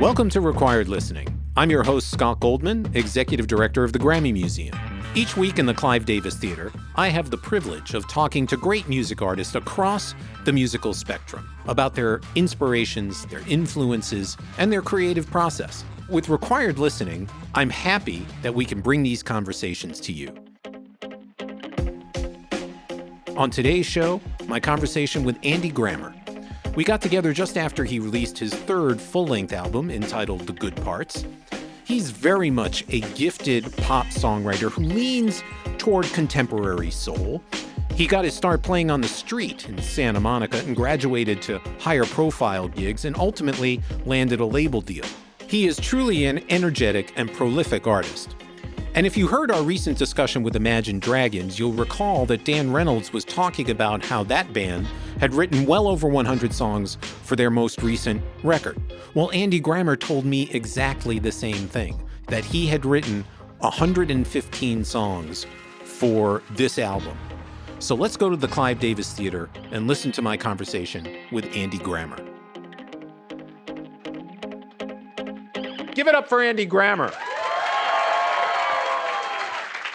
Welcome to Required Listening. I'm your host, Scott Goldman, Executive Director of the Grammy Museum. Each week in the Clive Davis Theater, I have the privilege of talking to great music artists across the musical spectrum about their inspirations, their influences, and their creative process. With Required Listening, I'm happy that we can bring these conversations to you. On today's show, my conversation with Andy Grammer. We got together just after he released his third full length album entitled The Good Parts. He's very much a gifted pop songwriter who leans toward contemporary soul. He got his start playing on the street in Santa Monica and graduated to higher profile gigs and ultimately landed a label deal. He is truly an energetic and prolific artist. And if you heard our recent discussion with Imagine Dragons, you'll recall that Dan Reynolds was talking about how that band had written well over 100 songs for their most recent record. Well, Andy Grammer told me exactly the same thing that he had written 115 songs for this album. So let's go to the Clive Davis Theater and listen to my conversation with Andy Grammer. Give it up for Andy Grammer.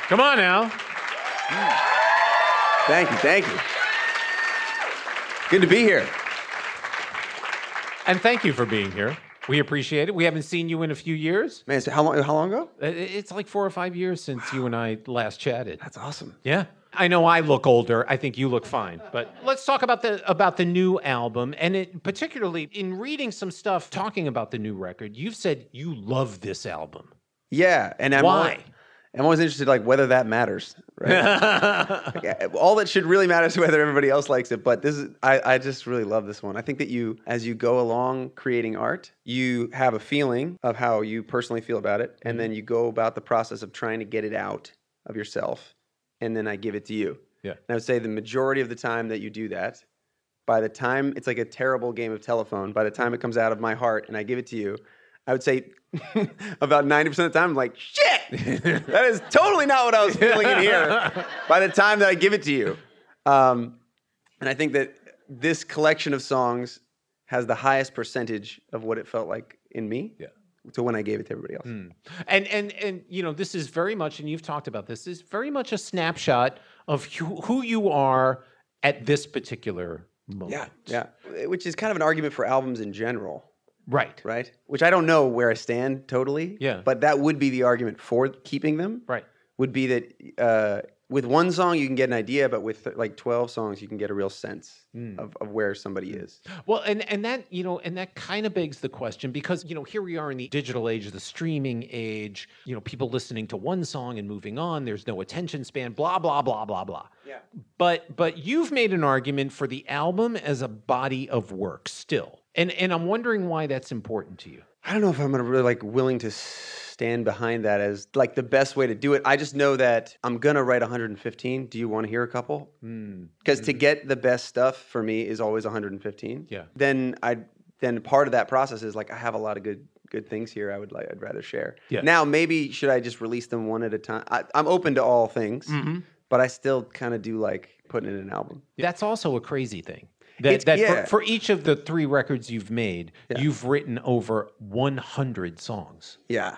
Come on now. Thank you, thank you. Good to be here. And thank you for being here. We appreciate it. We haven't seen you in a few years. Man, so how long how long ago? Uh, it's like four or five years since you and I last chatted. That's awesome. Yeah. I know I look older. I think you look fine. But let's talk about the about the new album and it particularly in reading some stuff talking about the new record. You've said you love this album. Yeah, and I'm Why? I'm always interested like whether that matters, right? Like, uh, all that should really matter is whether everybody else likes it. But this is I, I just really love this one. I think that you as you go along creating art, you have a feeling of how you personally feel about it, and then you go about the process of trying to get it out of yourself, and then I give it to you. Yeah. And I would say the majority of the time that you do that, by the time it's like a terrible game of telephone, by the time it comes out of my heart and I give it to you, I would say about 90% of the time, I'm like, shit, that is totally not what I was feeling in here by the time that I give it to you. Um, and I think that this collection of songs has the highest percentage of what it felt like in me Yeah. to when I gave it to everybody else. And and and you know, this is very much and you've talked about this is very much a snapshot of who, who you are at this particular moment. Yeah. Which is kind of an argument for albums in general. Right. right? Which I don't know where I stand totally. Yeah. But that would be the argument for keeping them. Right. Would be that uh, with one song you can get an idea, but with like twelve songs you can get a real sense Hmm. of, of where somebody is. Well, and and that you know, and that kind of begs the question because you know here we are in the digital age, the streaming age. You know, people listening to one song and moving on. There's no attention span. Blah blah blah blah blah. Yeah. But but you've made an argument for the album as a body of work still, and and I'm wondering why that's important to you. I don't know if I'm gonna really like willing to stand behind that as like the best way to do it. I just know that I'm gonna write 115. Do you want to hear a couple? Because to get the best stuff for me is always 115. Yeah. Then I then part of that process is like I have a lot of good good things here. I would like I'd rather share. Yeah. Now maybe should I just release them one at a time? I, I'm open to all things, Mm-hmm. but I still kind of do like putting in an album. That's also a crazy thing. That, It's- that yeah. for, for each of the three records you've made, you've written over 100 songs. Yeah.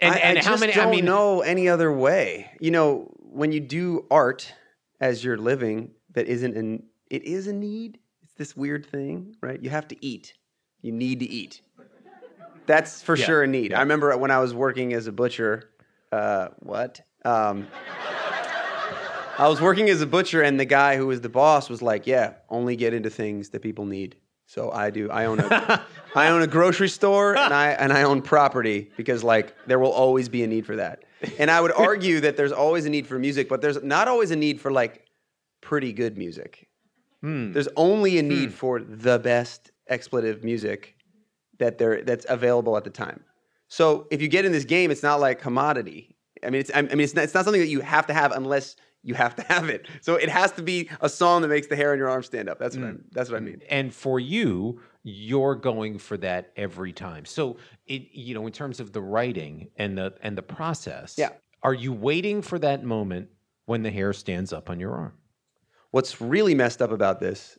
And- I, and I how many- I Don't mean- know any other way. You know, when you do art as you're living, that isn't an. It is a need. It's this weird thing, right? You have to eat. You need to eat. That's for Yeah, sure a need. I remember when I was working as a butcher. Uh, what? Um, I was working as a butcher, and the guy who was the boss was like, "Yeah, only get into things that people need." So I do. I own a, I own a grocery store, and I and I own property because like there will always be a need for that. And I would argue that there's always a need for music, but there's not always a need for like pretty good music. Hmm. There's only a need hmm. for the best expletive music that there that's available at the time. So if you get in this game, it's not like commodity. I mean, it's I mean, it's not, it's not something that you have to have unless you have to have it. So it has to be a song that makes the hair on your arm stand up. That's what mm. I, that's what I mean. And for you, you're going for that every time. So it you know, in terms of the writing and the and the process, Yeah. are you waiting for that moment when the hair stands up on your arm? What's really messed up about this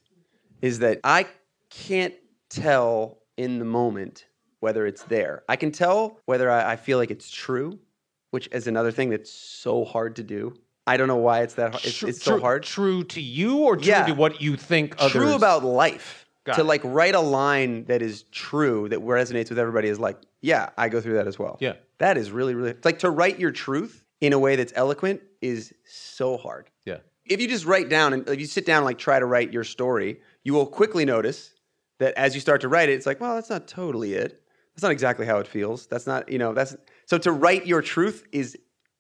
is that I can't tell in the moment whether it's there. I can tell whether I, I feel like it's true, which is another thing that's so hard to do. I don't know why it's that hard. It's, it's so true- hard. True to you or true Yeah. to what you think others? True about life. Got to it. like write a line that is true that resonates with everybody is like, yeah, I go through that as well. Yeah. That is really, really like to write your truth in a way that's eloquent is so hard. Yeah. If you just write down and if you sit down and like try to write your story, you will quickly notice that as you start to write it, it's like, well, that's not totally it. That's not exactly how it feels. That's not, you know, that's so to write your truth is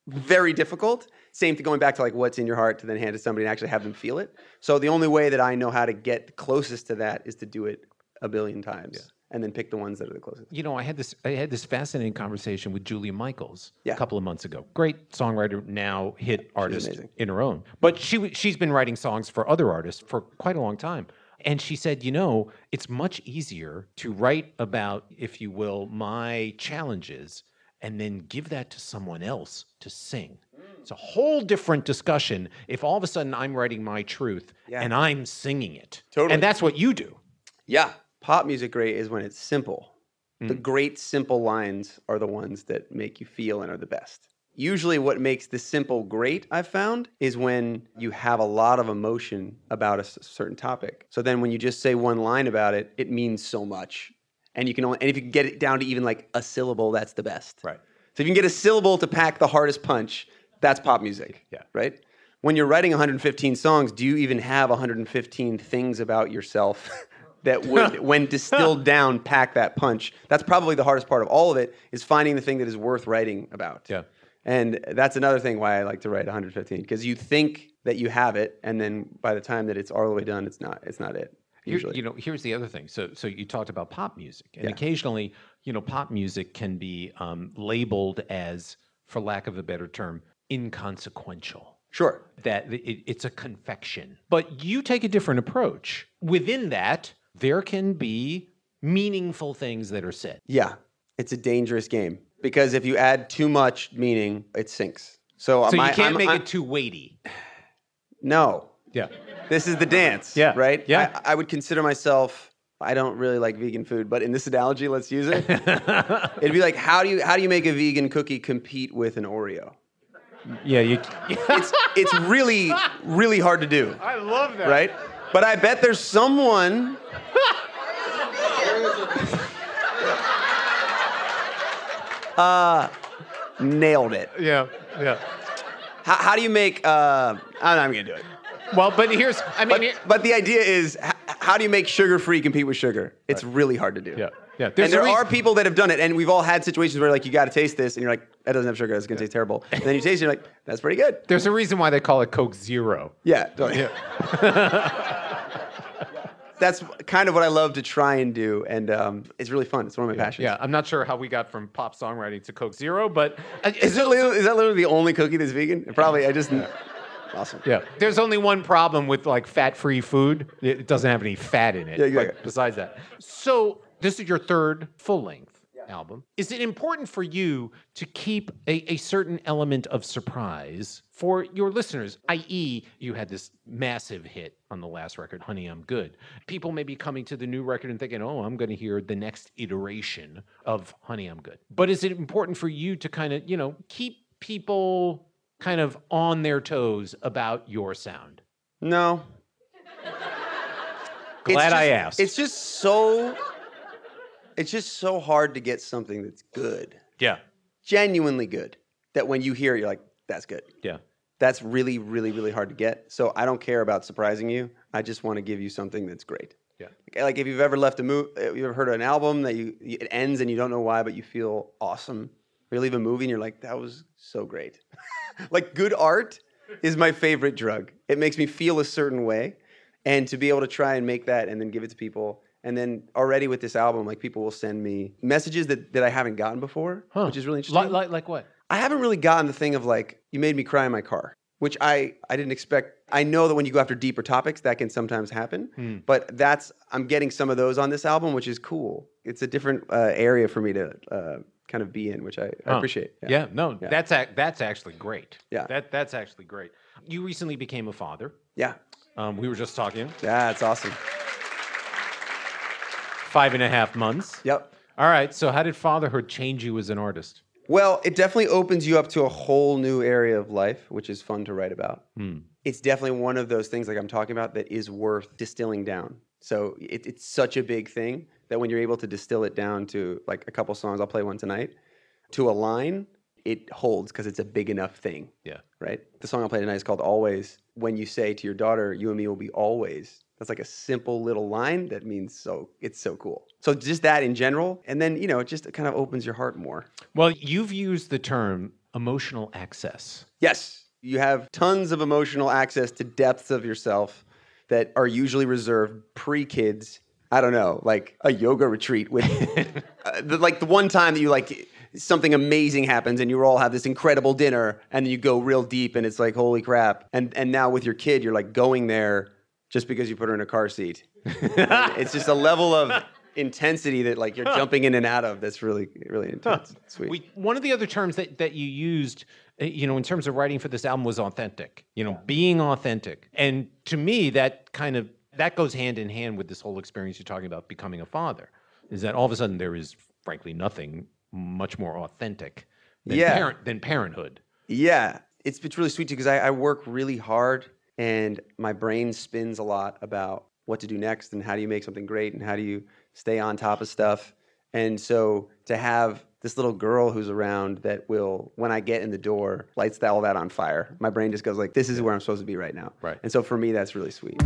very difficult. Same thing going back to like what's in your heart to then hand to somebody and actually have them feel it. So the only way that I know how to get closest to that is to do it a billion times and then pick the ones that are the closest. You know, I had this I had this fascinating conversation with Julia Michaels Yeah. a couple of months ago. Great songwriter, now hit artist in her own. But she she's been writing songs for other artists for quite a long time. And she said, you know, it's much easier to write about, if you will, my challenges and then give that to someone else to sing. It's a whole different discussion if all of a sudden I'm writing my truth Yeah. and I'm singing it. Totally. And that's what you do. Yeah. Pop music great is when it's simple. The Mm. great simple lines are the ones that make you feel and are the best. Usually, what makes the simple great, I've found, is when you have a lot of emotion about a certain topic. So then, when you just say one line about it, it means so much. And you can only, and if you can get it down to even like a syllable, that's the best. Right. So if you can get a syllable to pack the hardest punch, that's pop music. Yeah. Right? When you're writing 115 songs, do you even have 115 things about yourself that would, when distilled down, pack that punch? That's probably the hardest part of all of it is finding the thing that is worth writing about. Yeah. And that's another thing why I like to write 115 because you think that you have it, and then by the time that it's all the way done, it's not. It's not it. Usually. you know, here's the other thing. So, so you talked about pop music, and Yeah. occasionally, you know, pop music can be um, labeled as, for lack of a better term, inconsequential. sure. That it, it's a confection. But you take a different approach. Within that, there can be meaningful things that are said. Yeah, it's a dangerous game because if you add too much meaning, it sinks. So, So you can't I'm- make I'm- it too weighty. No, Yeah. This is the dance. Yeah, right. yeah. I, I would consider myself. I don't really like vegan food, but in this analogy, let's use it. It'd be like, how do you how do you make a vegan cookie compete with an Oreo? Yeah. You. It's it's really really hard to do, I love that. right? But I bet there's someone. uh, nailed it. Yeah. Yeah. How, how do you make? Uh, I'm not even gonna do it. Well, but here's. I mean. But, but the idea is, h- how do you make sugar-free compete with sugar? It's really hard to do. yeah. Yeah. And there are people that have done it, and we've all had situations where like you got to taste this, and you're like, that doesn't have sugar, it's gonna taste terrible. And then you taste it, you're like, that's pretty good. There's a reason why they call it Coke Zero. Yeah, totally. that's kind of what I love to try and do, and um, it's really fun. It's one of my passions. Yeah, I'm not sure how we got from pop songwriting to Coke Zero, but uh, Is, it literally, is that literally the only cookie that's vegan? Probably. I just. Awesome. yeah. There's only one problem with like fat-free food. It doesn't have any fat in it. Yeah, yeah, but yeah. Besides that, so this is your third full-length album. Is it important for you to keep a, a certain element of surprise for your listeners? I.e., you had this massive hit on the last record, "Honey, I'm Good." People may be coming to the new record and thinking, "Oh, I'm going to hear the next iteration of Honey, I'm Good." But is it important for you to kind of, you know, keep people kind of on their toes about your sound? No. Glad I just- asked. It's just so. It's just so hard to get something that's good, yeah, genuinely good. That when you hear it, you're like, "That's good." yeah, That's really, really, really hard to get. So I don't care about surprising you. I just want to give you something that's great. yeah. Like if you've ever left a movie, you've ever heard an album that you it ends and you don't know why, but you feel awesome. Or you leave a movie and you're like, that was so great. like good art is my favorite drug. It makes me feel a certain way, and to be able to try and make that and then give it to people. And then already with this album, like people will send me messages that, that I haven't gotten before, Huh. which is really interesting. Like, like, like what? I haven't really gotten the thing of like, you made me cry in my car, which I, I didn't expect. I know that when you go after deeper topics, that can sometimes happen. Hmm. But that's, I'm getting some of those on this album, which is cool. It's a different uh, area for me to uh, kind of be in, which I, I appreciate. Yeah, no, Yeah. that's ac- that's actually great. Yeah. that that's actually great. You recently became a father. Yeah. Um, we were just talking. Yeah, it's awesome. Five and a half months. Yep. All right. So, how did fatherhood change you as an artist? Well, it definitely opens you up to a whole new area of life, which is fun to write about. It's definitely one of those things, like I'm talking about, that is worth distilling down. So it, it's such a big thing that when you're able to distill it down to like a couple songs, I'll play one tonight, to a line, it holds because it's a big enough thing, Yeah. right? The song I'll play tonight is called Always. When you say to your daughter, you and me will be always, that's like a simple little line that means so, it's so cool. So just that in general. And then, you know, it just kind of opens your heart more. Well, you've used the term emotional access. Yes, you have tons of emotional access to depths of yourself that are usually reserved pre kids. I don't know, like a yoga retreat with, uh, the, like the one time that you like something amazing happens and you all have this incredible dinner and then you go real deep and it's like holy crap. And and now with your kid, you're like going there just because you put her in a car seat. it's just a level of intensity that like you're jumping in and out of that's really really intense. Sweet. We, one of the other terms that, that you used, uh, you know, in terms of writing for this album was authentic, you know, being authentic. And to me, that kind of, that goes hand in hand with this whole experience you're talking about becoming a father, is that all of a sudden there is frankly nothing much more authentic than, Yeah. parent, than parenthood. Yeah, it's it's really sweet too because I, I work really hard and my brain spins a lot about what to do next and how do you make something great and how do you stay on top of stuff. And so to have this little girl who's around that will, when I get in the door, lights all that on fire. My brain just goes like, "This is where I'm supposed to be right now." Right. And so for me, that's really sweet.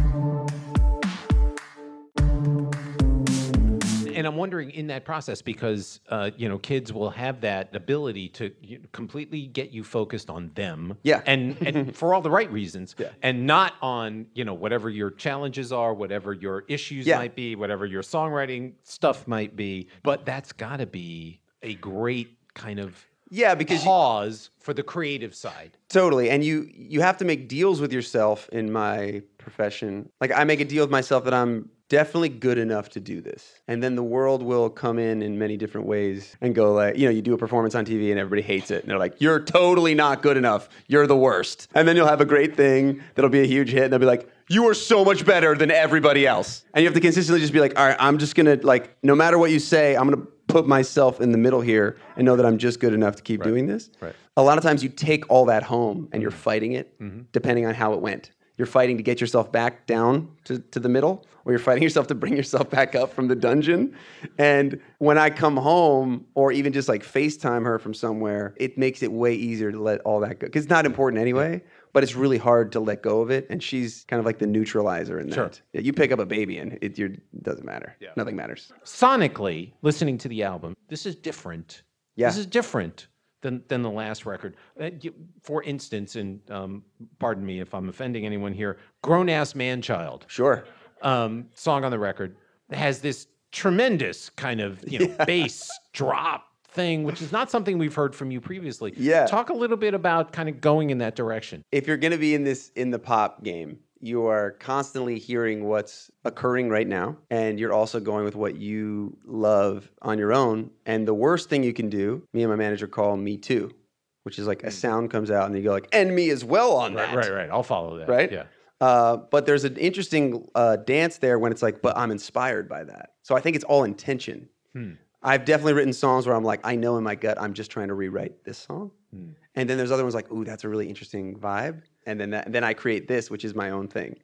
And I'm wondering in that process because uh, you know kids will have that ability to you know, completely get you focused on them, Yeah. and and for all the right reasons, Yeah. and not on you know whatever your challenges are, whatever your issues Yeah. might be, whatever your songwriting stuff might be. But that's got to be a great kind of Yeah, because you- pause for the creative side. Totally. And you you have to make deals with yourself in my profession. Like I make a deal with myself that I'm definitely good enough to do this. And then the world will come in in many different ways and go like, you know, you do a performance on TV and everybody hates it. And they're like, "You're totally not good enough. You're the worst." And then you'll have a great thing that'll be a huge hit and they'll be like, "You are so much better than everybody else." And you have to consistently just be like, "All right, I'm just going to like no matter what you say, I'm going to put myself in the middle here and know that I'm just good enough to keep doing this." Right. a lot of times you take all that home and you're mm-hmm. fighting it mm-hmm. depending on how it went. You're fighting to get yourself back down to, to the middle, or you're fighting yourself to bring yourself back up from the dungeon. And when I come home, or even just like FaceTime her from somewhere, it makes it way easier to let all that go. Because it's not important anyway, but it's really hard to let go of it. And she's kind of like the neutralizer in that. Sure. Yeah, you pick up a baby and it you're, doesn't matter. Yeah. Nothing matters. sonically listening to the album this is different Yeah. this is different than, than the last record. Uh, for instance and um, pardon me if i'm offending anyone here grown-ass man-child Sure. um, song on the record has this tremendous kind of you know bass drop thing which is not something we've heard from you previously. Yeah. talk a little bit about kind of going in that direction. If you're going to be in this in the pop game you are constantly hearing what's occurring right now and you're also going with what you love on your own and the worst thing you can do me and my manager call me too which is like a sound comes out and you go like and me as well on that Hmm. right right i'll follow that right? yeah Uh, but there's an interesting uh, dance there when it's like, but I'm inspired by that. So I think it's all intention. Hmm. I've definitely written songs where I'm like, I know in my gut, I'm just trying to rewrite this song. Hmm. And then there's other ones like, ooh, that's a really interesting vibe. And then that, then I create this, which is my own thing.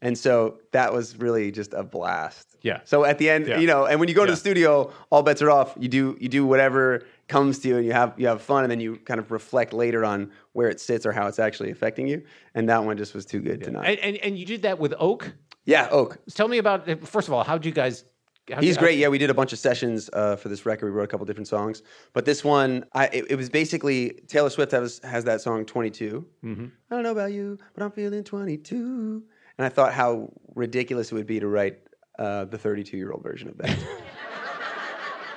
And so that was really just a blast. Yeah. So at the end, Yeah. you know, and when you go to Yeah. the studio, all bets are off. You do you do whatever comes to you, and you have you have fun, and then you kind of reflect later on where it sits or how it's actually affecting you. And that one just was too good to not. and, and, and you did that with oak Yeah, Oak. tell me about first of all how'd you guys how'd He's you- great. Yeah, we did a bunch of sessions uh, for this record. We wrote a couple different songs, but this one, I it, it was basically Taylor Swift has has that song 22. Mm-hmm. I don't know about you, but I'm feeling 22. And I thought how ridiculous it would be to write uh, the 32 year old version of that.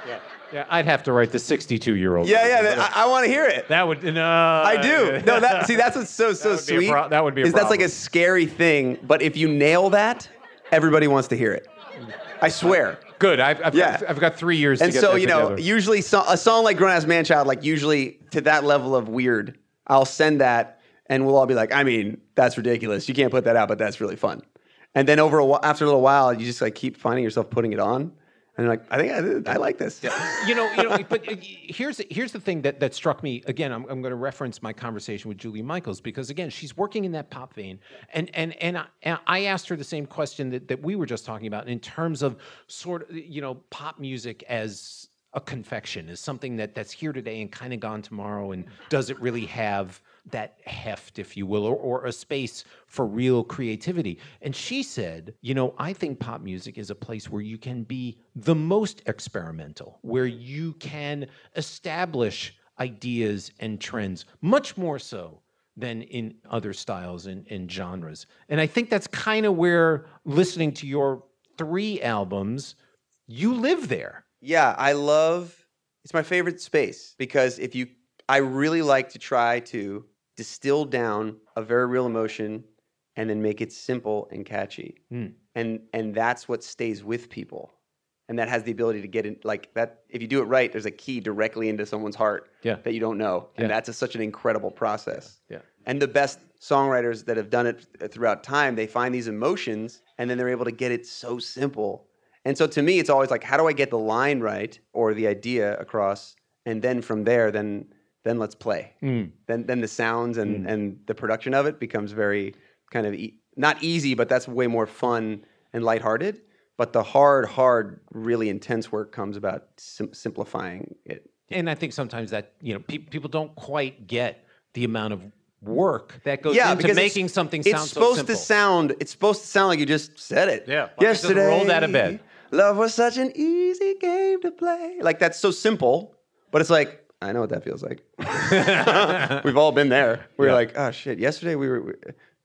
Yeah, Yeah, I'd have to write the 62 year old. yeah, yeah. that- I, I want to hear it. That would no. I do. No, that see, that's what's so so would be a sweet. pro- that would be a is that's like a scary thing, but if you nail that, everybody wants to hear it. I swear. Good. I've, I've, Yeah. got, I've got three years And to get so that you know, together. usually so, a song like "Grown Ass Man Child," like usually to that level of weird, I'll send that, and we'll all be like, "I mean, that's ridiculous. You can't put that out, but that's really fun." And then over a, after a little while, you just like keep finding yourself putting it on, and And like, I think I, I like this. you know, you know, but uh, here's here's the thing that that struck me. Again, I'm, I'm going to reference my conversation with Julie Michaels because again, she's working in that pop vein, and and and I, and I asked her the same question that, that we were just talking about in terms of sort of you know pop music as a confection, is something that that's here today and kind of gone tomorrow, and does it really have that heft, if you will, or, or a space for real creativity. And she said, You know, I think pop music is a place where you can be the most experimental, where you can establish ideas and trends, much more so than in other styles and, and genres. And I think that's kind of where listening to your three albums, you live there. Yeah, I love it's my favorite space because if you I really like to try to distill down a very real emotion and then make it simple and catchy. Mm. And and that's what stays with people. And that has the ability to get in like that if you do it right, there's a key directly into someone's heart Yeah. that you don't know. And Yeah. that's a, such an incredible process. Yeah. And the best songwriters that have done it throughout time, they find these emotions and then they're able to get it so simple. And so to me, it's always like, how do I get the line right or the idea across? And then from there, then then let's play. Mm. Then then the sounds and and the production of it becomes very kind of e- not easy, but that's way more fun and lighthearted. But the hard, hard, really intense work comes about sim- simplifying it. And I think sometimes that, you know, pe- people don't quite get the amount of work that goes yeah, into making it's, something it's sound supposed so simple. to sound. It's supposed to sound like you just said it. Yeah, like you just Yesterday, rolled out of bed. Love was such an easy game to play. Like that's so simple, but it's like I know what that feels like. We've all been there. We Yeah. like, oh shit. Yesterday we were, we,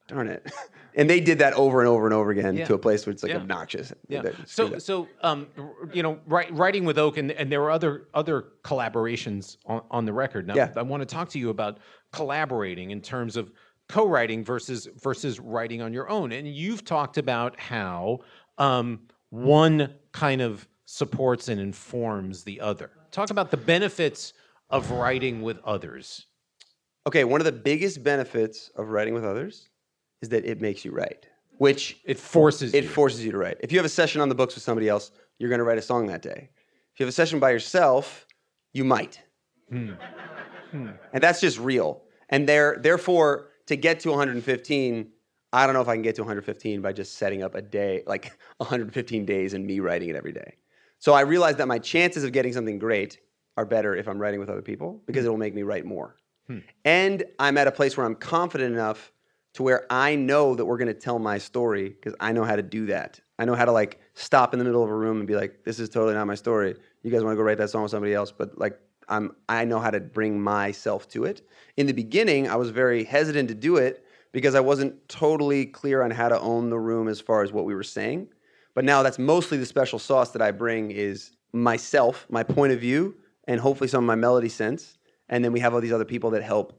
darn it. And they did that over and over and over again Yeah. to a place where it's like Yeah. obnoxious. Yeah. So, that. so um, you know, write, writing with Oak, and, and there were other other collaborations on, on the record. Now, Yeah. I want to talk to you about collaborating in terms of co-writing versus versus writing on your own. And you've talked about how um, one kind of supports and informs the other. Talk about the benefits of writing with others. okay, one of the biggest benefits of writing with others is that it makes you write, which It forces it you. forces you to write. If you have a session on the books with somebody else, you're going to write a song that day. If you have a session by yourself, you might. Hmm. And that's just real. And there, therefore, to get to 115, I don't know if I can get to 115 by just setting up a day, like 115 days and me writing it every day. So I realized that my chances of getting something great are better if I'm writing with other people because Hmm. it will make me write more. And I'm at a place where I'm confident enough to where I know that we're going to tell my story because I know how to do that. I know how to like stop in the middle of a room and be like, "This is totally not my story. You guys want to go write that song with somebody else?" But like, I'm I know how to bring myself to it. In the beginning, I was very hesitant to do it because I wasn't totally clear on how to own the room as far as what we were saying. But now that's mostly the special sauce that I bring is myself, my point of view, and hopefully some of my melody sense. And then we have all these other people that help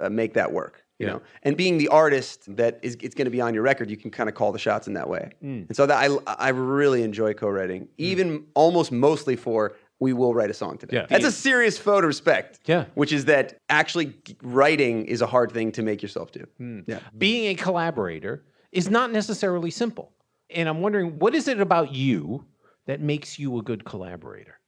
uh, make that work. You Yeah. know, and being the artist that is it's going to be on your record, you can kind of call the shots in that way. Mm. And so that I I really enjoy co-writing, even almost mostly for we will write a song today. Yeah. That's a serious vote of respect. Yeah. Which is that actually writing is a hard thing to make yourself do. Mm. Yeah. being a collaborator is not necessarily simple. And I'm wondering, what is it about you that makes you a good collaborator?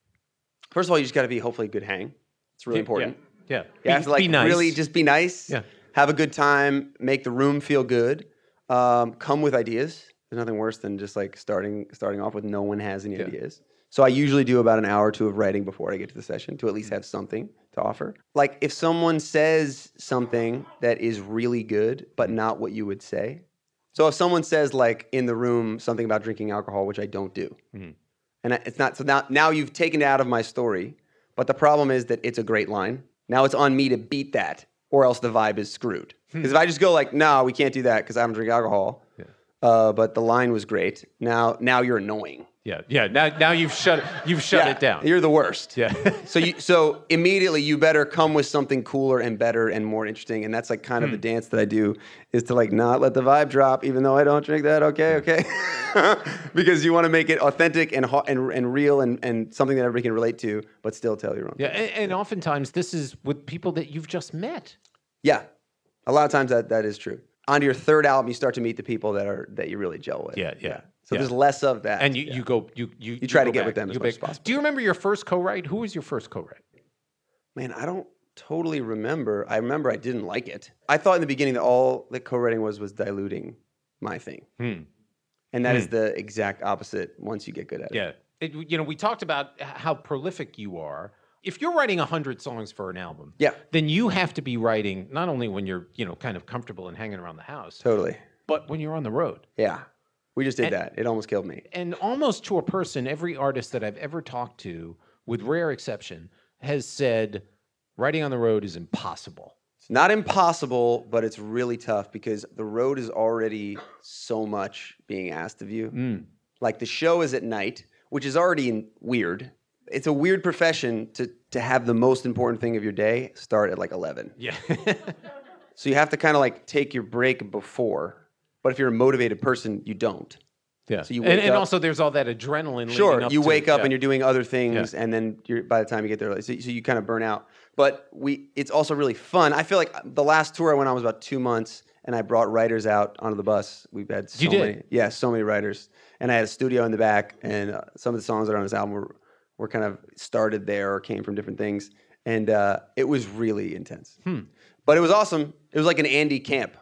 First of all, you just got to be hopefully a good hang. It's really important. Yeah. You have to like be nice. really just be nice. Yeah. Have a good time. Make the room feel good. Um, come with ideas. There's nothing worse than just like starting starting off with no one has any Yeah. ideas. So I usually do about an hour or two of writing before I get to the session to at Mm. least have something to offer. Like if someone says something that is really good but not what you would say. So if someone says like in the room something about drinking alcohol, which I don't do, Mhm. And it's not so now now you've taken it out of my story. But the problem is that it's a great line. Now it's on me to beat that, or else the vibe is screwed. Hmm. Because if I just go like, no, we can't do that because I don't drink alcohol. Uh, but the line was great. Now now you're annoying. Yeah. Yeah. Now, now you've shut you've shut Yeah, it down. You're the worst. yeah. So you so immediately you better come with something cooler and better and more interesting. And that's like kind of the dance that I do is to like not let the vibe drop, even though I don't drink that. Okay, okay. because you want to make it authentic and and, and real and, and something that everybody can relate to, but still tell your own. yeah. And, and oftentimes this is with people that you've just met. Yeah, a lot of times that that is true. On your third album, you start to meet the people that are that you really gel with. Yeah, yeah. So Yeah. there's less of that. And you, you go you you you try to get back. with them as You much as possible. Do you remember your first co-write? Who was your first co-write? Man, I don't totally remember. I remember I didn't like it. I thought in the beginning that all that co-writing was was diluting my thing. Hmm. And that is the exact opposite once you get good at it. Yeah. It, you know, we talked about how prolific you are. If you're writing 100 songs for an album, Yeah, then you have to be writing not only when you're, you know, kind of comfortable and hanging around the house, totally. but when you're on the road. Yeah. We just did And- that. It almost killed me. And almost to a person, every artist that I've ever talked to, with rare exception, has said writing on the road is impossible. It's not impossible, but it's really tough because the road is already so much being asked of you. Mm. Like the show is at night, which is already in- weird. It's a weird profession to to have the most important thing of your day start at like 11. Yeah. So you have to kind of like take your break before. But if you're a motivated person, you don't. yeah. So you and, and up- also there's all that adrenaline. Sure, up you to- wake up yeah. and you're doing other things, and then you're by the time you get there, so, so you kind of burn out. But we, it's also really fun. I feel like the last tour I went on was about two months, and I brought writers out onto the bus. We've had so You did? many, yeah, so many writers, and I had a studio in the back, and uh, some of the songs that are on this album were, were kind of started there or came from different things, and uh, it was really intense. Hmm. But it was awesome. It was like an Andy camp.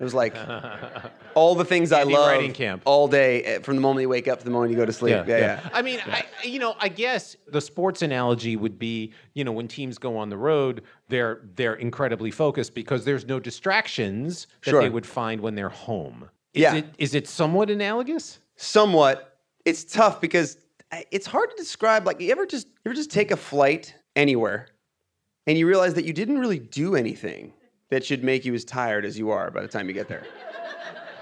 It was like all the things Andy I love writing camp. all day, eh, from the moment you wake up to the moment you go to sleep. Yeah, yeah. I mean, I, you know, I guess the sports analogy would be, you know, when teams go on the road, they're they're incredibly focused because there's no distractions that Sure. they would find when they're home. Is Yeah. it is it somewhat analogous? somewhat it's tough because I- it's hard to describe like you ever just you ever just take a flight anywhere and you realize that you didn't really do anything that should make you as tired as you are by the time you get there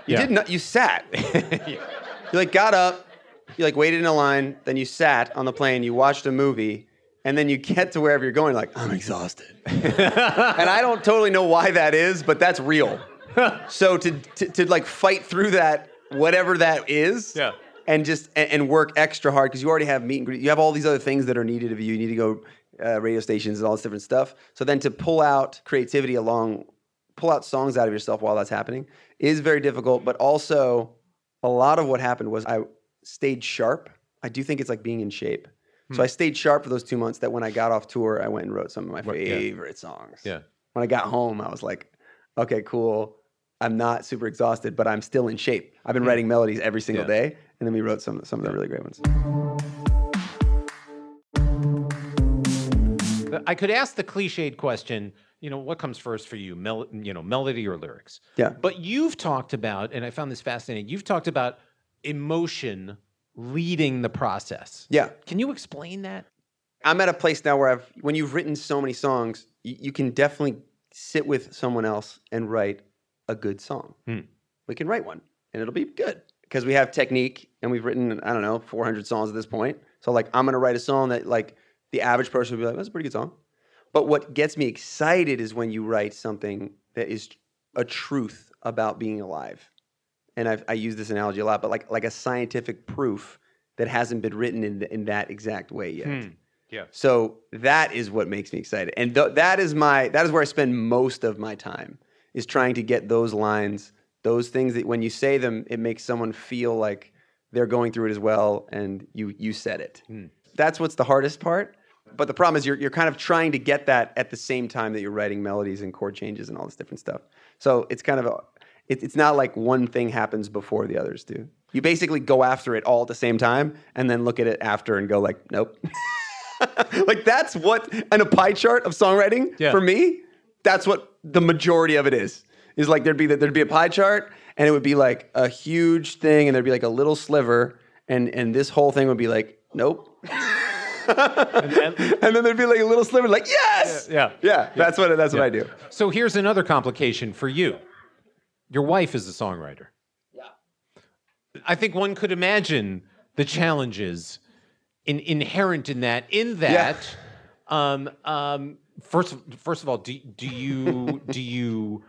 you Yeah. did not you sat you like got up you like waited in a line then you sat on the plane you watched a movie and then you get to wherever you're going like i'm exhausted and i don't totally know why that is but that's real so to, to to like fight through that whatever that is Yeah. And just and, and work extra hard because you already have meet and greet you have all these other things that are needed of you you need to go uh, radio stations and all this different stuff so then to pull out creativity along pull out songs out of yourself while that's happening is very difficult but also a lot of what happened was i stayed sharp i do think it's like being in shape so i stayed sharp for those two months that when i got off tour i went and wrote some of my Right, yeah. favorite songs Yeah. when I got home, I was like, okay, cool. I'm not super exhausted, but I'm still in shape. I've been writing melodies every single Hmm. Yeah. day, and then we wrote some some of the really great ones. I could ask the cliched question, you know, what comes first for you, mel- you know, melody or lyrics? Yeah. But you've talked about, and I found this fascinating. You've talked about emotion leading the process. Yeah, Can you explain that? I'm at a place now where I've when you've written so many songs, you, you can definitely sit with someone else and write a good song. Hmm. We can write one, and it'll be good because we have technique, and we've written I don't know 400 songs at this point. So like, I'm gonna write a song that like the average person would be like, that's a pretty good song. But what gets me excited is when you write something that is a truth about being alive. And I've, I use this analogy a lot, but like like a scientific proof that hasn't been written in, in that exact way yet. Yeah. So that is what makes me excited, and th- that is my that is where I spend most of my time is trying to get those lines, those things that when you say them, it makes someone feel like they're going through it as well, and you you said it. Hmm. That's what's the hardest part. But the problem is you're you're kind of trying to get that at the same time that you're writing melodies and chord changes and all this different stuff. So it's kind of a it, it's not like one thing happens before the others do. You basically go after it all at the same time, and then look at it after and go like, nope. like that's what in a pie chart of songwriting Yeah. for me. That's what the majority of it is. Is like there'd be there'd be a pie chart, and it would be like a huge thing, and there'd be like a little sliver, and and this whole thing would be like, nope. And- and then there'd be like a little sliver, like yes, Yeah. yeah. That's what that's what I do. So here's another complication for you. Your wife is a songwriter. Yeah. I think one could imagine the challenges in, inherent in that. In that, um, um, first, first of all, do, do you do you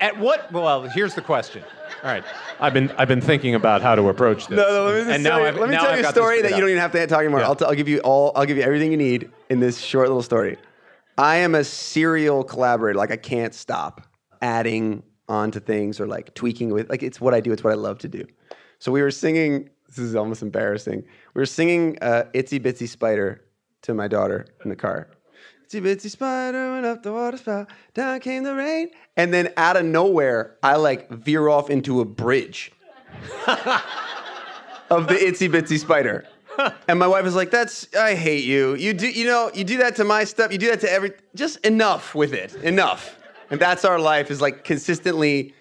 at what? Well, here's the question. All right, I've been I've been thinking about how to approach this. No, no, let me, just and now you, let me now tell I've you a story that you don't even have to talk anymore. Yeah. I'll, t- I'll give you all. I'll give you everything you need in this short little story. I am a serial collaborator. Like I can't stop adding onto things or like tweaking with. Like it's what I do. It's what I love to do. So we were singing This is almost embarrassing. We were singing uh, "Itsy Bitsy Spider" to my daughter in the car. Itsy bitsy spider went up the water spout, down came the rain, and then out of nowhere, I like veer off into a bridge of the itsy bitsy spider. And my wife is like, "That's I hate you. You do you know you do that to my stuff. You do that to every. Just enough with it. Enough." And that's our life is like consistently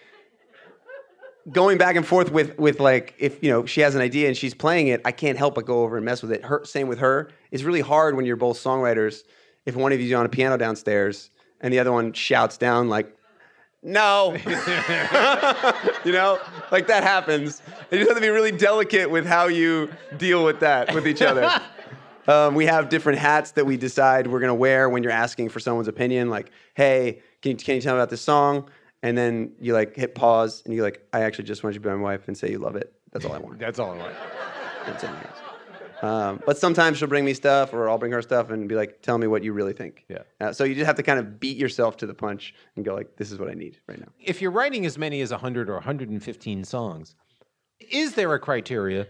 going back and forth with with like if you know she has an idea and she's playing it, I can't help but go over and mess with it. Her same with her. It's really hard when you're both songwriters. If one of you's on a piano downstairs and the other one shouts down like, "No," you know, like that happens. And you have to be really delicate with how you deal with that with each other. Um, we have different hats that we decide we're gonna wear when you're asking for someone's opinion. Like, hey, can you, can you tell me about this song? And then you like hit pause and you're like, I actually just want you to be my wife and say you love it. That's all I want. That's all I want. Um, but sometimes she'll bring me stuff or I'll bring her stuff and be like, tell me what you really think. Yeah. Uh, so you just have to kind of beat yourself to the punch and go like, this is what I need right now. If you're writing as many as 100 or 115 songs, is there a criteria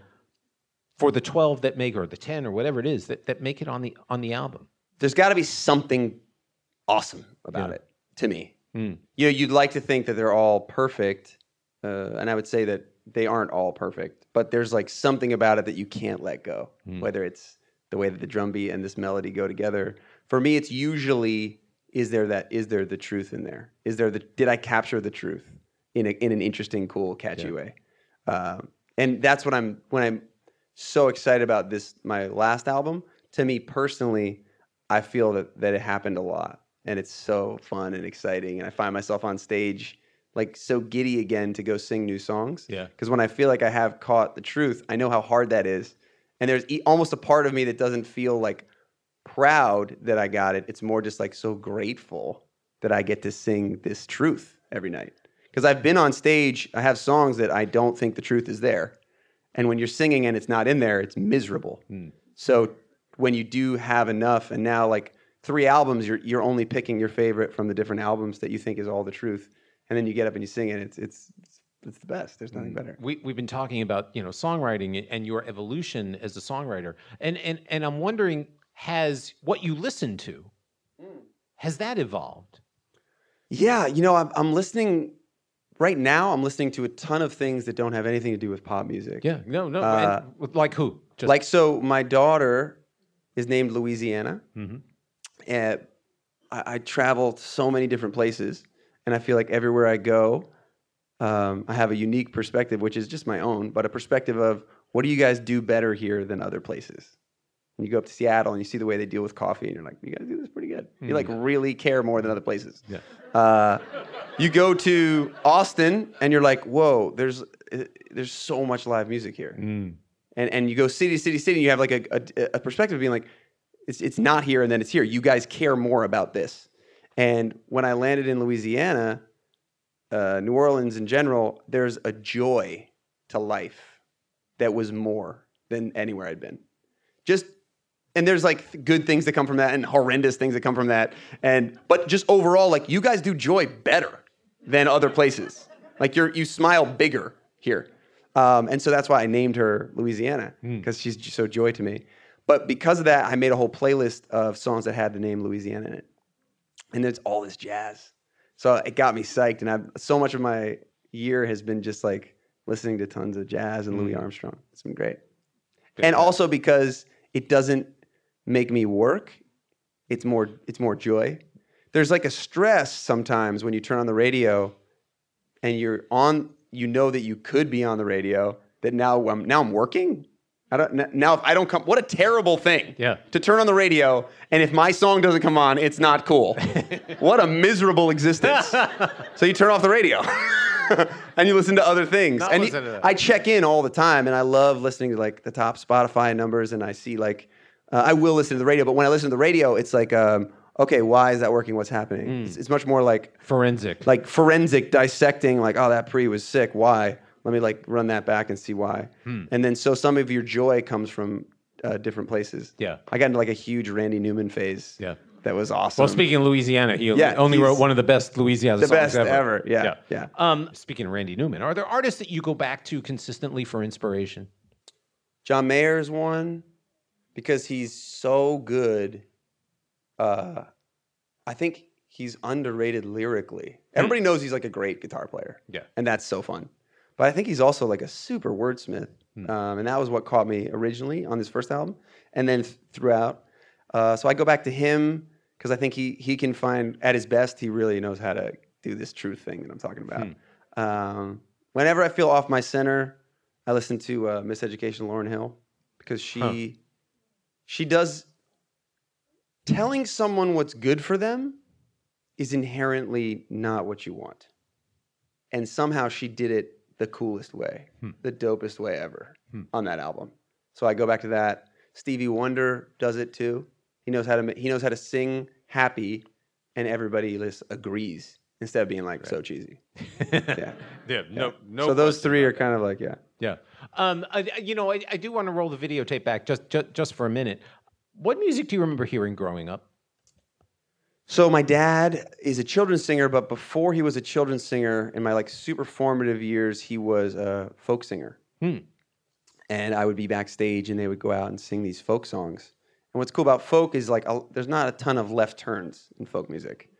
for the 12 that make or the 10 or whatever it is that, that make it on the on the album? There's got to be something awesome about Yeah. it to me. You know, you'd like to think that they're all perfect, uh, and I would say that they aren't all perfect. But there's like something about it that you can't let go. Whether it's the way that the drum beat and this melody go together. For me, it's usually is there that is there the truth in there? Is there the did I capture the truth in a, in an interesting, cool, catchy way? Um, and that's what I'm when I'm so excited about this my last album. To me personally, I feel that that it happened a lot, and it's so fun and exciting. And I find myself on stage like so giddy again to go sing new songs. Yeah. Because when I feel like I have caught the truth, I know how hard that is, and there's e- almost a part of me that doesn't feel like proud that I got it. It's more just like so grateful that I get to sing this truth every night. Because I've been on stage, I have songs that I don't think the truth is there. And when you're singing and it's not in there, it's miserable. Hmm. So when you do have enough, and now like three albums, you're you're only picking your favorite from the different albums that you think is all the truth, and then you get up and you sing it. It's it's it's, the best. There's nothing mm. better. We, we've been talking about you know songwriting and your evolution as a songwriter, and and and I'm wondering, has what you listen to, mm. has that evolved? Yeah, you know, I'm, I'm listening right now. I'm listening to a ton of things that don't have anything to do with pop music. Yeah, no, no, Uh, like who? Just like so, my daughter is named Louisiana, mm-hmm. and I, I travel to so many different places, and I feel like everywhere I go, um, I have a unique perspective, which is just my own, but a perspective of what do you guys do better here than other places. And you go up to Seattle and you see the way they deal with coffee, and you're like, you guys do this pretty good. You like really care more than other places. Yeah. Uh, you go to Austin and you're like, whoa, there's uh, there's so much live music here. And and you go city, city, city, and you have like a, a, a perspective of being like, it's it's not here and then it's here. You guys care more about this. And when I landed in Louisiana, uh, New Orleans in general, there's a joy to life that was more than anywhere I'd been. Just and there's like good things that come from that and horrendous things that come from that. And but just overall like you guys do joy better than other places. Like you're you smile bigger here. Um, and so that's why i named her louisiana because she's j- so joy to me. But because of that i made a whole playlist of songs that had the name louisiana in it and it's all this jazz. So it got me psyched and I've, so much of my year has been just like listening to tons of jazz and louis mm. armstrong. It's been great. And also because it doesn't make me work it's more it's more joy. There's like a stress sometimes when you turn on the radio and you're on you know that you could be on the radio that now I'm now I'm working? I don't n- now if I don't come what a terrible thing Yeah. to turn on the radio and if my song doesn't come on it's not cool what a miserable existence so you turn off the radio and you listen to other things Not and you-. I check in all the time and I love listening to like the top Spotify numbers and I see like uh, I will listen to the radio but when I listen to the radio it's like um, okay why is that working what's happening Hmm. it's, it's much more like forensic. like forensic dissecting like oh that pre was sick why let me like run that back and see why Hmm. and then so some of your joy comes from uh, different places Yeah. I got into like a huge Randy Newman phase Yeah. that was awesome well, speaking of Louisiana, he Yeah, only wrote one of the best Louisiana the songs best ever. ever yeah yeah, Um, speaking of Randy Newman, are there artists that you go back to consistently for inspiration? John Mayer's one because he's so good. Uh, I think he's underrated lyrically. Everybody knows he's like a great guitar player. Yeah. and that's so fun. But I think he's also like a super wordsmith, um, and that was what caught me originally on this first album, and then th- throughout. Uh, so I go back to him because I think he he can find at his best. He really knows how to do this truth thing that I'm talking about. Um, whenever I feel off my center, I listen to uh, Miseducation Lauryn Hill because she she does telling someone what's good for them is inherently not what you want. And somehow she did it the coolest way, the dopest way ever on that album. So I go back to that. Stevie Wonder does it too. He knows how to he knows how to sing happy and everybody just agrees instead of being like so cheesy. Yeah. Yeah, no, no. so those three are kind of like yeah. Yeah. Um, I- you know, I, I do want to roll the videotape back just, just just for a minute. What music do you remember hearing growing up? So my dad is a children's singer, but before he was a children's singer, in my like super formative years, he was a folk singer. Hmm. And I would be backstage, and they would go out and sing these folk songs. And what's cool about folk is like a, there's not a ton of left turns in folk music.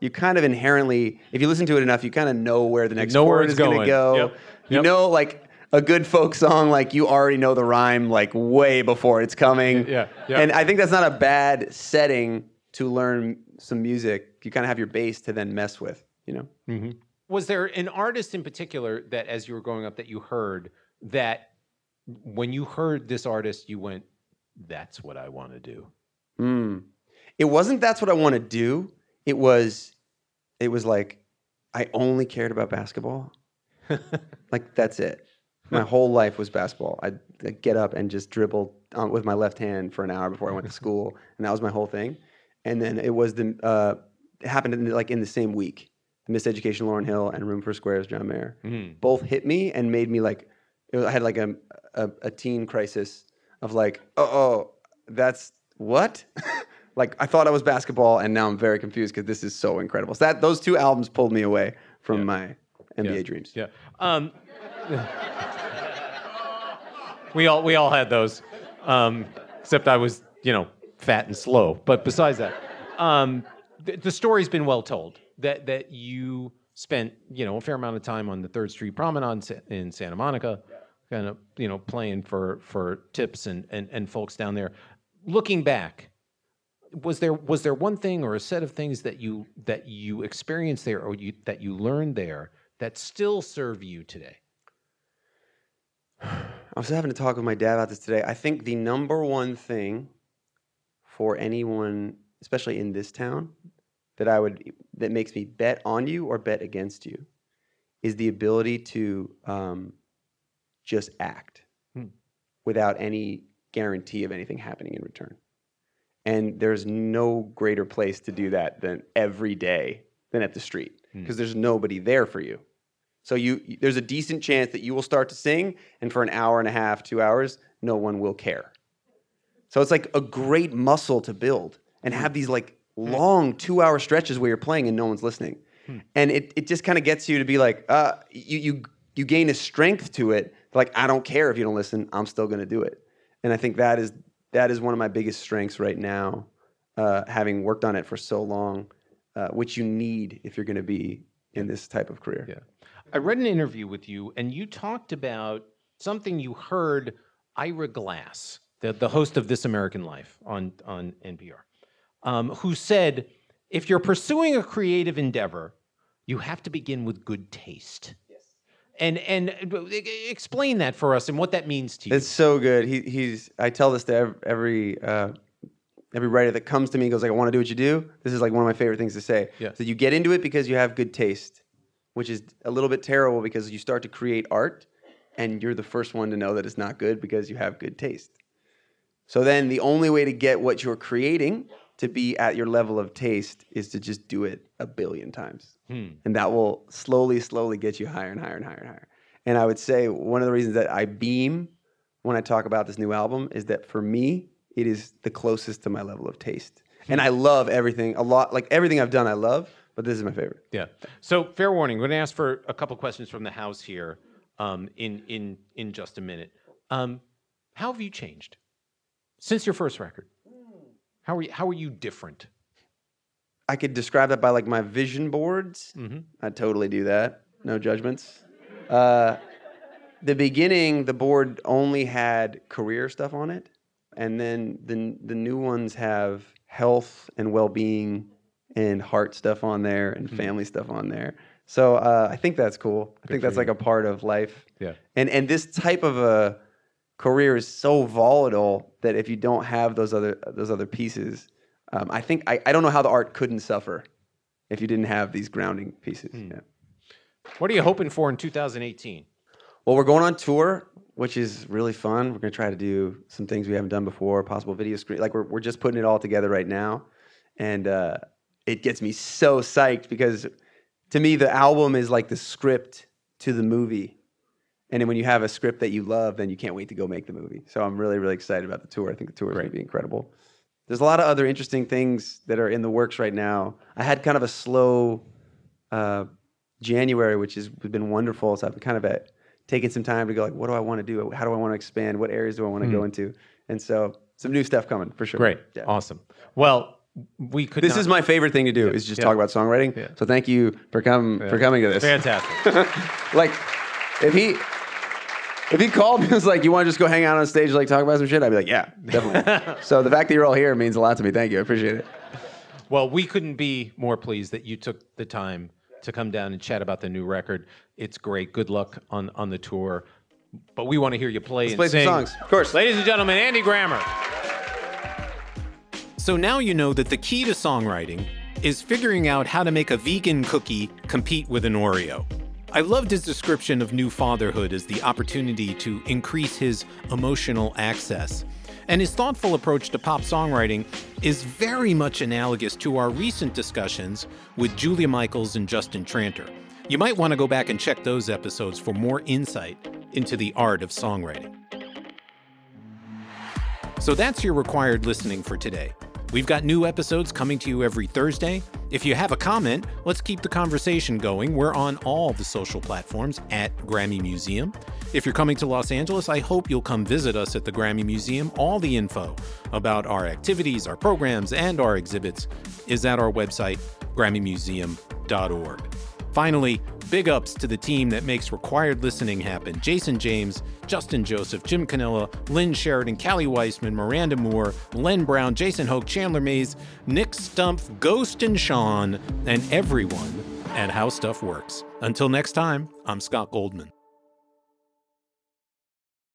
You kind of inherently, if you listen to it enough, you kind of know where the next know where chord is going to go. Yep. You know, like a good folk song, like you already know the rhyme like way before it's coming. Yeah, yeah. And I think that's not a bad setting to learn some music. You kind of have your base to then mess with, you know? Was there an artist in particular that, as you were growing up, that you heard that when you heard this artist, you went, "That's what I want to do." Mm. It wasn't that's what I want to do. It was, it was like, I only cared about basketball. like that's it. My whole life was basketball. I'd, I'd get up and just dribble um, with my left hand for an hour before I went to school, and that was my whole thing. And then it was the uh, it happened in, like in the same week. Miseducation, Lauryn Hill, and Room for Squares, John Mayer, both hit me and made me like it was- I had like a, a a teen crisis of like, oh, oh that's what. like I thought I was basketball, and now I'm very confused because this is so incredible. So that those two albums pulled me away from my NBA Yeah. dreams. Yeah. Um, we all we all had those, um, except I was you know fat and slow. But besides that, um, the, the story's been well told that that you spent you know a fair amount of time on the Third Street Promenade in Santa Monica, kind of you know playing for for tips and and, and folks down there. Looking back, was there was there one thing or a set of things that you that you experienced there or you that you learned there that still serve you today? I was having to talk with my dad about this today. I think the number one thing for anyone, especially in this town, that I would that makes me bet on you or bet against you, is the ability to um, just act Hmm. without any guarantee of anything happening in return. And there's no greater place to do that than every day than at the street because there's nobody there for you. So you you- there's a decent chance that you will start to sing, and for an hour and a half, two hours, no one will care. So it's like a great muscle to build and have these like long two hour stretches where you're playing and no one's listening. And it, it just kind of gets you to be like, uh, you, you, you gain a strength to it. Like, I don't care if you don't listen, I'm still going to do it. And I think that is, that is one of my biggest strengths right now, uh, having worked on it for so long, uh, which you need if you're going to be in this type of career. Yeah. I read an interview with you, and you talked about something you heard Ira Glass, the, the host of This American Life on, on NPR, um, who said, if you're pursuing a creative endeavor, you have to begin with good taste. And and uh, explain that for us and what that means to you. It's so good. He, he's. I tell this to every uh, every writer that comes to me and goes like, "I want to do what you do." This is like one of my favorite things to say. Yeah. So you get into it because you have good taste, which is a little bit terrible because you start to create art, and you're the first one to know that it's not good because you have good taste. So then the only way to get what you're creating to be at your level of taste is to just do it a billion times. And that will slowly, slowly get you higher and higher and higher and higher. And I would say one of the reasons that I beam when I talk about this new album is that for me, it is the closest to my level of taste. And I love everything a lot. Like everything I've done, I love, but this is my favorite. Yeah. So fair warning. We're going to ask for a couple questions from the house here um, in in in just a minute. Um, How have you changed since your first record? How are you, how are you different? I could describe that by like my vision boards. Mm-hmm. I'd totally do that. No judgments. Uh, the beginning, the board only had career stuff on it, and then the the new ones have health and well being and heart stuff on there and Hmm. family stuff on there. So uh, I think that's cool. I think that's like a part of life. Yeah. And and this type of a career is so volatile that if you don't have those other those other pieces, um, I think I, I don't know how the art couldn't suffer if you didn't have these grounding pieces. Hmm. Yeah. What are you hoping for in 2018? Well, we're going on tour, which is really fun. We're gonna try to do some things we haven't done before, possible video screen. Like we're we're just putting it all together right now, and uh, it gets me so psyched because to me the album is like the script to the movie, and then when you have a script that you love, then you can't wait to go make the movie. So I'm really really excited about the tour. I think the tour is gonna be incredible. There's a lot of other interesting things that are in the works right now. I had kind of a slow uh, January, which has been wonderful. So I've been kind of at taking some time to go like, what do I want to do? How do I want to expand? What areas do I want to go into? And so some new stuff coming for sure. Hmm. Great. Yeah. Awesome. Well, we could. This not- is my favorite thing to do is just Yeah. talk about songwriting. Yeah. So thank you for coming for coming to this. fantastic. Like if he if he called me and was like, you want to just go hang out on stage like talk about some shit, I'd be like, yeah, definitely. so the fact that you're all here means a lot to me. Thank you. I appreciate it. well, we couldn't be more pleased that you took the time to come down and chat about the new record. It's great. Good luck on on the tour. But we want to hear you play and play some songs. Of course. Ladies and gentlemen, Andy Grammer. So now you know that the key to songwriting is figuring out how to make a vegan cookie compete with an Oreo. I loved his description of new fatherhood as the opportunity to increase his emotional access. And his thoughtful approach to pop songwriting is very much analogous to our recent discussions with Julia Michaels and Justin Tranter. You might want to go back and check those episodes for more insight into the art of songwriting. So that's your required listening for today. We've got new episodes coming to you every Thursday. If you have a comment, let's keep the conversation going. We're on all the social platforms at Grammy Museum. If you're coming to Los Angeles, I hope you'll come visit us at the Grammy Museum. All the info about our activities, our programs, and our exhibits is at our website, GrammyMuseum.org. Finally, big ups to the team that makes required listening happen Jason James, Justin Joseph, Jim Canella, Lynn Sheridan, Callie Weissman, Miranda Moore, Len Brown, Jason Hoke, Chandler Mays, Nick Stumpf, Ghost and Sean, and everyone at How Stuff Works. Until next time, I'm Scott Goldman.